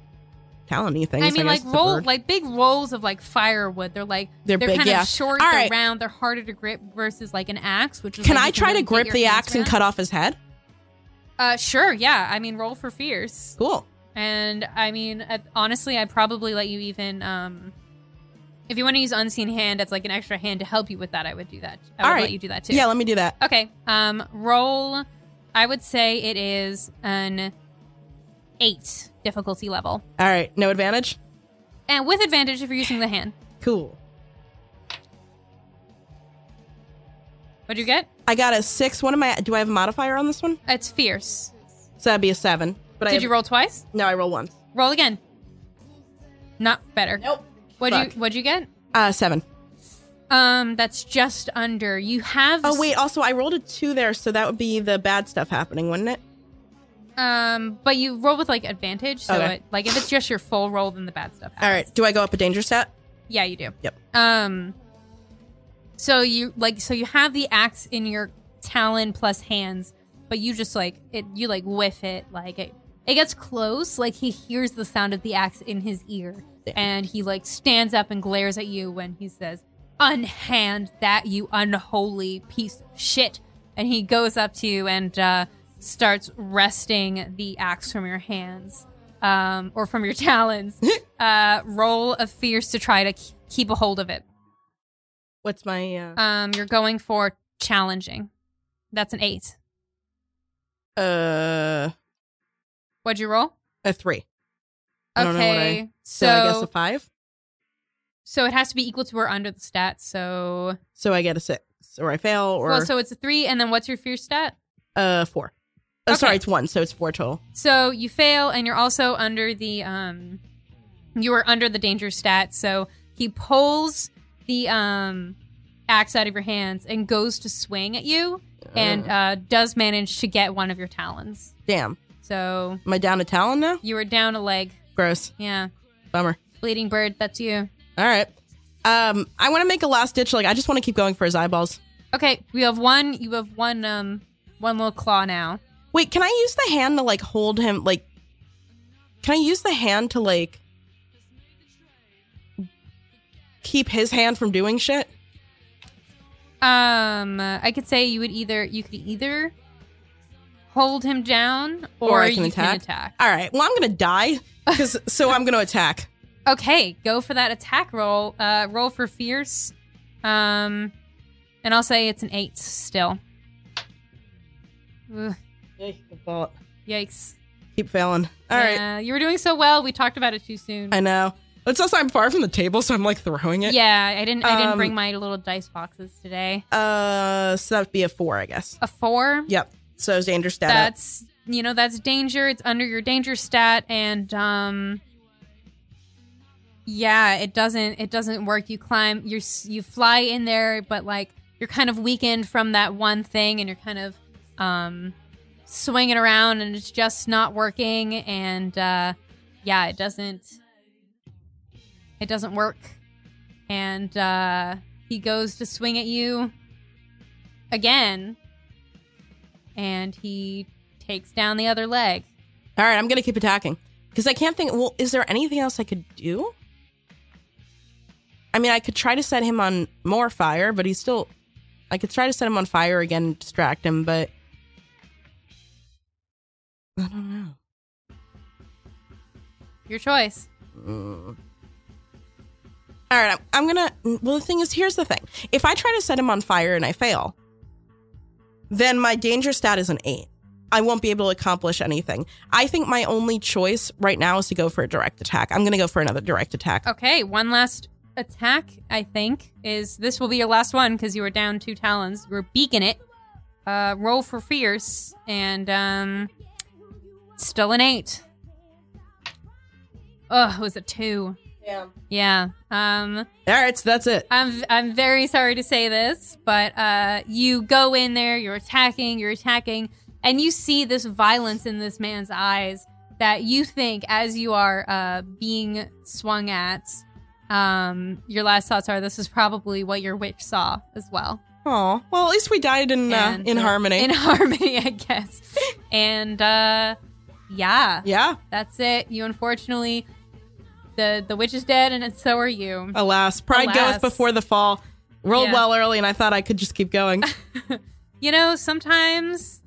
talony things. I mean, guess like roll, like big rolls of like firewood. They're like They're big, kind yeah. of short, All they're right. round, they're harder to grip versus like an axe, which is Can like, I try really to grip the axe and cut off his head? Uh, sure, yeah. I mean, roll for fierce, Cool. and I mean, honestly, I'd probably let you even um. If you want to use unseen hand as like an extra hand to help you with that, I would do that. I would All right. let you do that too. Yeah, let me do that. Okay. Um, roll. I would say it is an eight difficulty level, All right, no advantage. and with advantage if you're using the hand. Cool. What'd you get? I got a six. What am I? Do I have a modifier on this one? It's fierce. So that'd be a seven. But I Did you roll twice? No, I roll once. Roll again. Not better. Nope. What'd Fuck. you What'd you get? Uh, seven. Um, that's just under. You have. Oh wait, also I rolled a two there, so that would be the bad stuff happening, wouldn't it? Um, but you roll with like advantage, so Okay. it, like if it's just your full roll, then the bad stuff. Happens. All right. Do I go up a danger stat? Yeah, you do. Yep. Um. So you like so you have the axe in your talon plus hands, but you just like it. You like whiff it, like it. It gets close, like he hears the sound of the axe in his ear, Damn. and he like stands up and glares at you when he says, "Unhand that, you unholy piece of shit!" And he goes up to you and uh, starts wresting the axe from your hands, um, or from your talons. uh, roll of fierce to try to k- keep a hold of it. What's my? Uh, Um, you're going for challenging. That's an eight. uh What'd you roll? a three. I don't know what okay, I- so So I guess a five. so it has to be equal to or under the stat. So So I get a six, or I fail, or well, so it's a three, and then what's your fear stat? uh four. Oh, Okay. sorry, it's one, so it's four total. So you fail, and you're also under the um, you are under the danger stat. So he pulls the um axe out of your hands and goes to swing at you, and uh, does manage to get one of your talons. Damn. So Am I down a talon now? you were down a leg. Gross. Yeah, Bummer. bleeding bird. That's you. All right. Um, I want to make a last ditch. Like, I just want to keep going for his eyeballs. Okay, we have one. You have one. Um, one little claw now. Wait, can I use the hand to like hold him? Like, can I use the hand to like keep his hand from doing shit? Um, I could say you would either you could either hold him down or, Or I can you attack? can attack. All right. Well, I'm gonna die because so I'm gonna attack. Okay, go for that attack roll. Uh, roll for fierce. Um, and I'll say it's an eight still. Ugh, yikes! Keep failing. All right. Yeah, you were doing so well. We talked about it too soon. I know. It's also I'm far from the table, so I'm like throwing it. yeah, I didn't. I didn't Um, bring my little dice boxes today. Uh, so that'd be a four, I guess. A four. Yep. So it's danger stat. up. that's you know that's danger it's under your danger stat and um yeah it doesn't it doesn't work you climb you you fly in there but like you're kind of weakened from that one thing and you're kind of um swinging around and it's just not working and uh yeah it doesn't it doesn't work and uh he goes to swing at you again and he takes down the other leg. All right, I'm gonna keep attacking because I can't think. Well, is there anything else I could do? I mean, I could try to set him on more fire, but he's still. I could try to set him on fire again, and distract him, but I don't know. Your choice. Mm. All right, I'm, I'm gonna. Well, the thing is, here's the thing: if I try to set him on fire and I fail, then my danger stat is an eight. I won't be able to accomplish anything. I think my only choice right now is to go for a direct attack. I'm gonna go for another direct attack. Okay, one last attack, I think, is this will be your last one because you were down two talons. You were beacon it. Uh, roll for fierce, and um, still an eight. Ugh, it was a two. Yeah. Yeah. Um, All right, so that's it. I'm I'm very sorry to say this, but uh, you go in there, you're attacking, you're attacking, and you see this violence in this man's eyes that you think, as you are uh, being swung at, um, your last thoughts are this is probably what your witch saw as well. Oh, well, at least we died in uh, in uh, harmony. In harmony, I guess. and uh, yeah, yeah. that's it. You unfortunately, the the witch is dead, and so are you. Alas, pride Alas. goeth before the fall. Rolled Yeah. well early, and I thought I could just keep going. you know, sometimes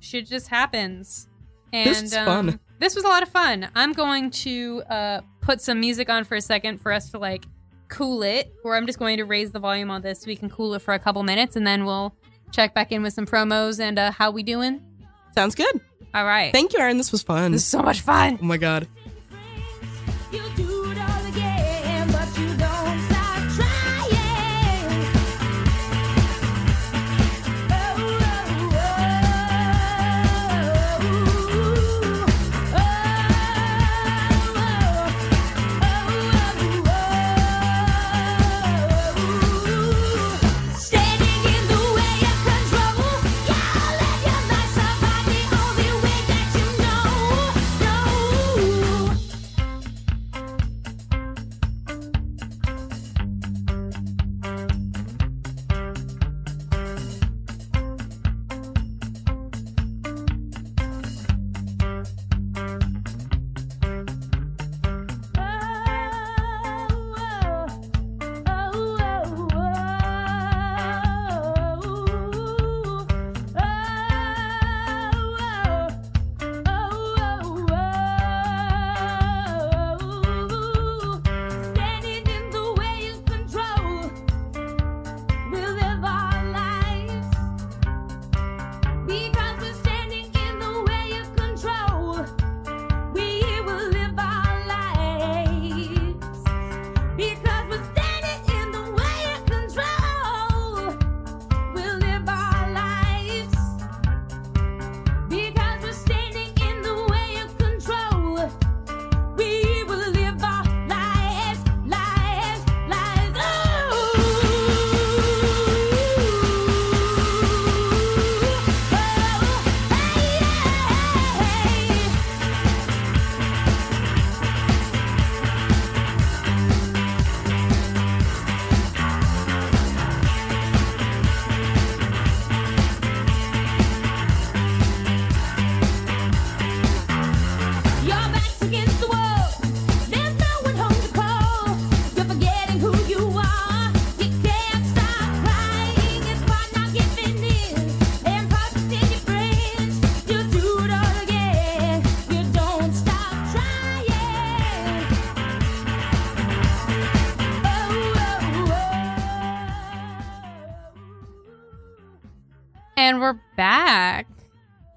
shit just happens. And This is um, fun. This was a lot of fun. I'm going to uh, put some music on for a second for us to like cool it, or I'm just going to raise the volume on this so we can cool it for a couple minutes, and then we'll check back in with some promos and uh, how we doing. Sounds good. All right. Thank you, Aaron. This was fun. this is so much fun. oh my god.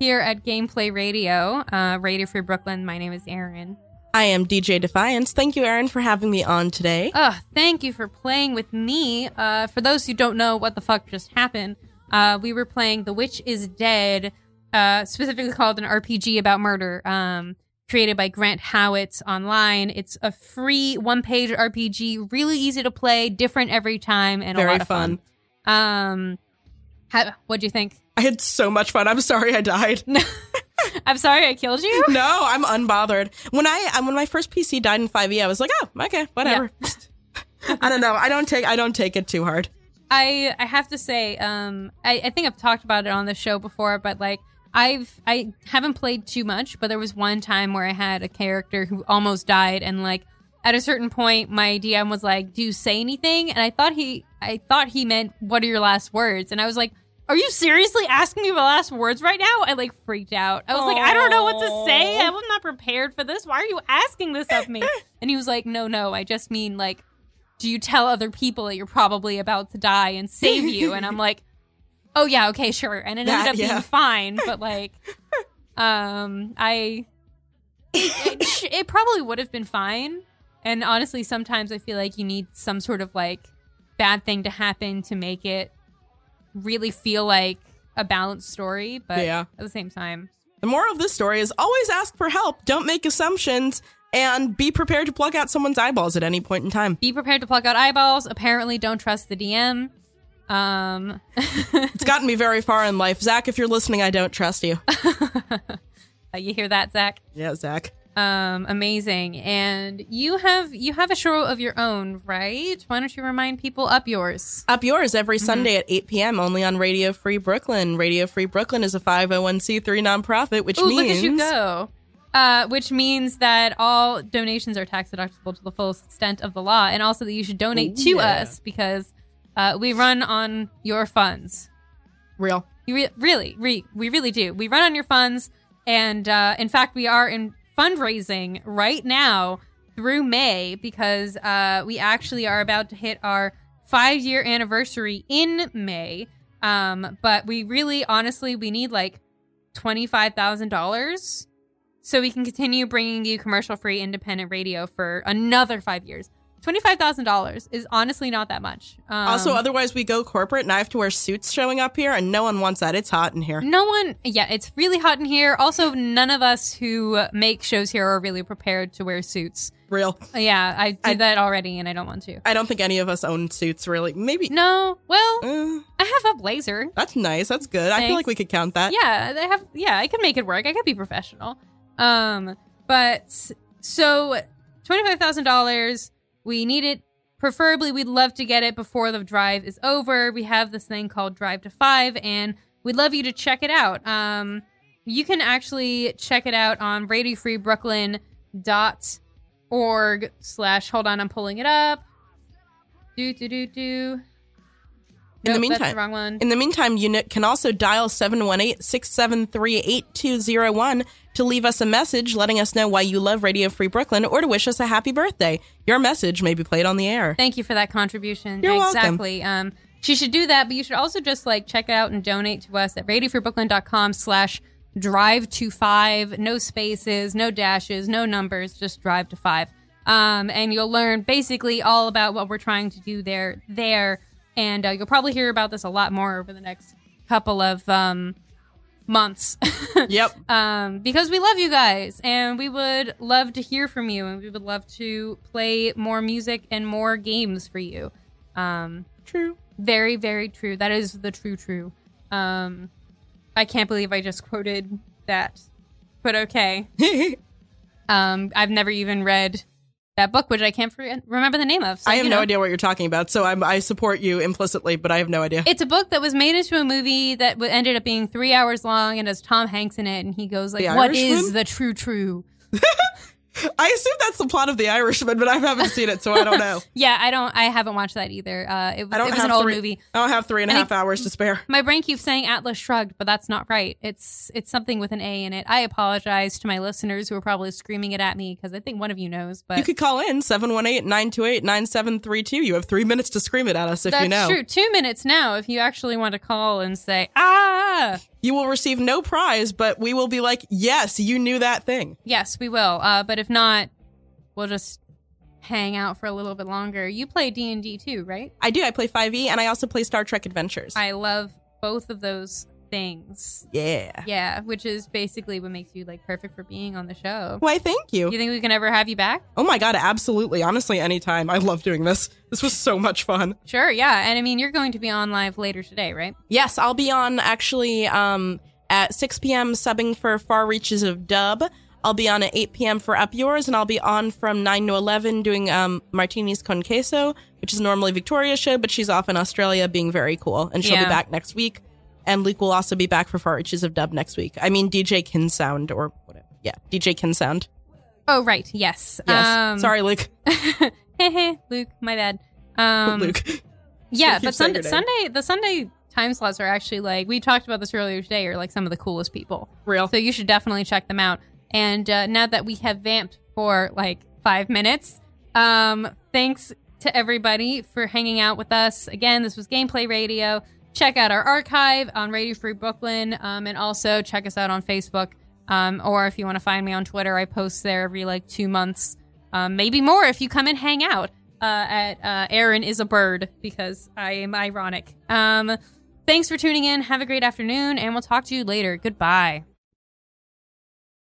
Here at Gameplay Radio, uh, Radio Free Brooklyn. My name is Erin. I am DJ Defiance. Thank you, Aaron, for having me on today. Oh, thank you for playing with me. Uh, for those who don't know what the fuck just happened, uh, we were playing The Witch is Dead, uh, specifically called an RPG about murder, um, created by Grant Howitt online. It's a free one page RPG, really easy to play, different every time, and a lot of fun. Um, how, what'd you think? I had so much fun. I'm sorry I died. I'm sorry I killed you. no, I'm unbothered. When I um, when my first PC died in 5e, I was like, oh, okay, whatever. I don't know. I don't take I don't take it too hard. I I have to say, um, I, I think I've talked about it on the show before, but like I've I haven't played too much, but there was one time where I had a character who almost died, and like at a certain point, my DM was like, "Do you say anything?" And I thought he I thought he meant, "What are your last words?" And I was like. Are you seriously asking me my last words right now? I like freaked out. I was like, I don't know what to say. I'm not prepared for this. Why are you asking this of me? And he was like, No, no, I just mean like do you tell other people that you're probably about to die and save you? and I'm like, oh yeah, okay, sure. And it ended That- up yeah. being fine, but like, um, I, it, it probably would have been fine. And honestly, sometimes I feel like you need some sort of like bad thing to happen to make it really feel like a balanced story. But Yeah. at the same time, The moral of this story is always ask for help, don't make assumptions, and be prepared to plug out someone's eyeballs at any point in time. be prepared to pluck out eyeballs. Apparently, don't trust the DM. Um, It's gotten me very far in life. Zach, if you're listening, I don't trust you. you hear that, Zach? Yeah, Zach. Um, amazing. And you have you have a show of your own, right? Why don't you remind people up yours? Up yours Mm-hmm. every Sunday at 8 p.m. only on Radio Free Brooklyn. Radio Free Brooklyn is a 501c3 nonprofit, which Ooh, means look at you go. Uh, which means that all donations are tax deductible to the fullest extent of the law, and also that you should donate Ooh, to yeah. us because uh, we run on your funds. real. You re- really, re- we really do. We run on your funds, and uh, in fact, we are in fundraising right now through May because uh, we actually are about to hit our five year anniversary in May. Um, but we really, honestly, we need like twenty five thousand dollars so we can continue bringing you commercial free independent radio for another five years. Twenty five thousand dollars is honestly not that much. Um, also, otherwise, we go corporate and I have to wear suits showing up here, and no one wants that. It's hot in here. No one, yeah, it's really hot in here. Also, none of us who make shows here are really prepared to wear suits. Real. Yeah, I did I- that already, and I don't want to. I don't think any of us own suits, really. Maybe. No, well, Uh, I have a blazer. that's nice. That's good. I feel like we could count that. Yeah, I have. Yeah, I could make it work. I could be professional. Um, but so twenty five thousand dollars. We need it. Preferably, we'd love to get it before the drive is over. We have this thing called Drive to Five, and we'd love you to check it out. Um, you can actually check it out on radiofreebrooklyn.org slash hold on i'm pulling it up do do do do In the Nope, that's meantime- the wrong one In the meantime, you can also dial 718 673 8201 to leave us a message letting us know why you love Radio Free Brooklyn or to wish us a happy birthday. Your message may be played on the air. Thank you for that contribution. You're welcome. exactly. Um, she should do that, but you should also just like check out and donate to us at radiofreebrooklyn.com slash drive to five. No spaces, no dashes, no numbers, just drive to five. Um, and you'll learn basically all about what we're trying to do there, there. And uh, you'll probably hear about this a lot more over the next couple of um, months. Yep. um, because we love you guys and we would love to hear from you and we would love to play more music and more games for you. Um, True. very, very true. That is the true, true. Um, I can't believe I just quoted that, but okay. Um, I've never even read that book, which I can't forget, remember the name of. So, I have you no idea what you're talking about, so I'm, I support you implicitly, but I have no idea. It's a book that was made into a movie that ended up being three hours long and has Tom Hanks in it, and he goes like, The "What is Irishman? the true, true?" I assume that's the plot of The Irishman, but I haven't seen it, so I don't know. Yeah, I don't. I haven't watched that either. Uh, it was, it was an old three, movie. I don't have three and a And half hours to spare. My brain keeps saying Atlas Shrugged, but that's not right. It's it's something with an A in it. I apologize to my listeners who are probably screaming it at me because I think one of you knows. But You could call in 718-928-9732. You have three minutes to scream it at us if that's you know. true. Two minutes now. If you actually want to call and say ah, You will receive no prize, but we will be like, yes, you knew that thing. yes, we will. Uh, but if not, we'll just hang out for a little bit longer. You play D and D too, right? I do. I play 5e, and I also play Star Trek Adventures. I love both of those things. yeah. Yeah, which is basically what makes you like perfect for being on the show. Why, thank you. Do you think we can ever have you back? Oh my god, absolutely. Honestly, anytime. I love doing this. This was so much fun. Sure, yeah. And I mean, you're going to be on live later today, right? Yes, I'll be on actually um, at 6 p.m. subbing for Far Reaches of Dub. I'll be on at 8 p.m. for Up Yours, and I'll be on from 9 to 11 doing um, Martinis con Queso, which is normally Victoria's show, but she's off in Australia being very cool, and she'll Yeah. be back next week. And Luke will also be back for Far Reaches of Dub next week. I mean, DJ Kinsound, or whatever. Yeah, DJ Kinsound. Oh, right. Yes. Yes. Um, Sorry, Luke. hey, hey, Luke. My bad. Um, Luke. Yeah, but Sunday. Sunday, the Sunday time slots are actually like we talked about this earlier today. Are like some of the coolest people. Real. So you should definitely check them out. And uh, now that we have vamped for like five minutes, um, thanks to everybody for hanging out with us. Again, this was Gameplay Radio. Check out our archive on Radio Free Brooklyn, um, and also check us out on Facebook. Um, or if you want to find me on Twitter, I post there every like two months, um, maybe more if you come and hang out uh, at uh, Aaron is a bird because I am ironic. Um, thanks for tuning in. Have a great afternoon, and we'll talk to you later. Goodbye.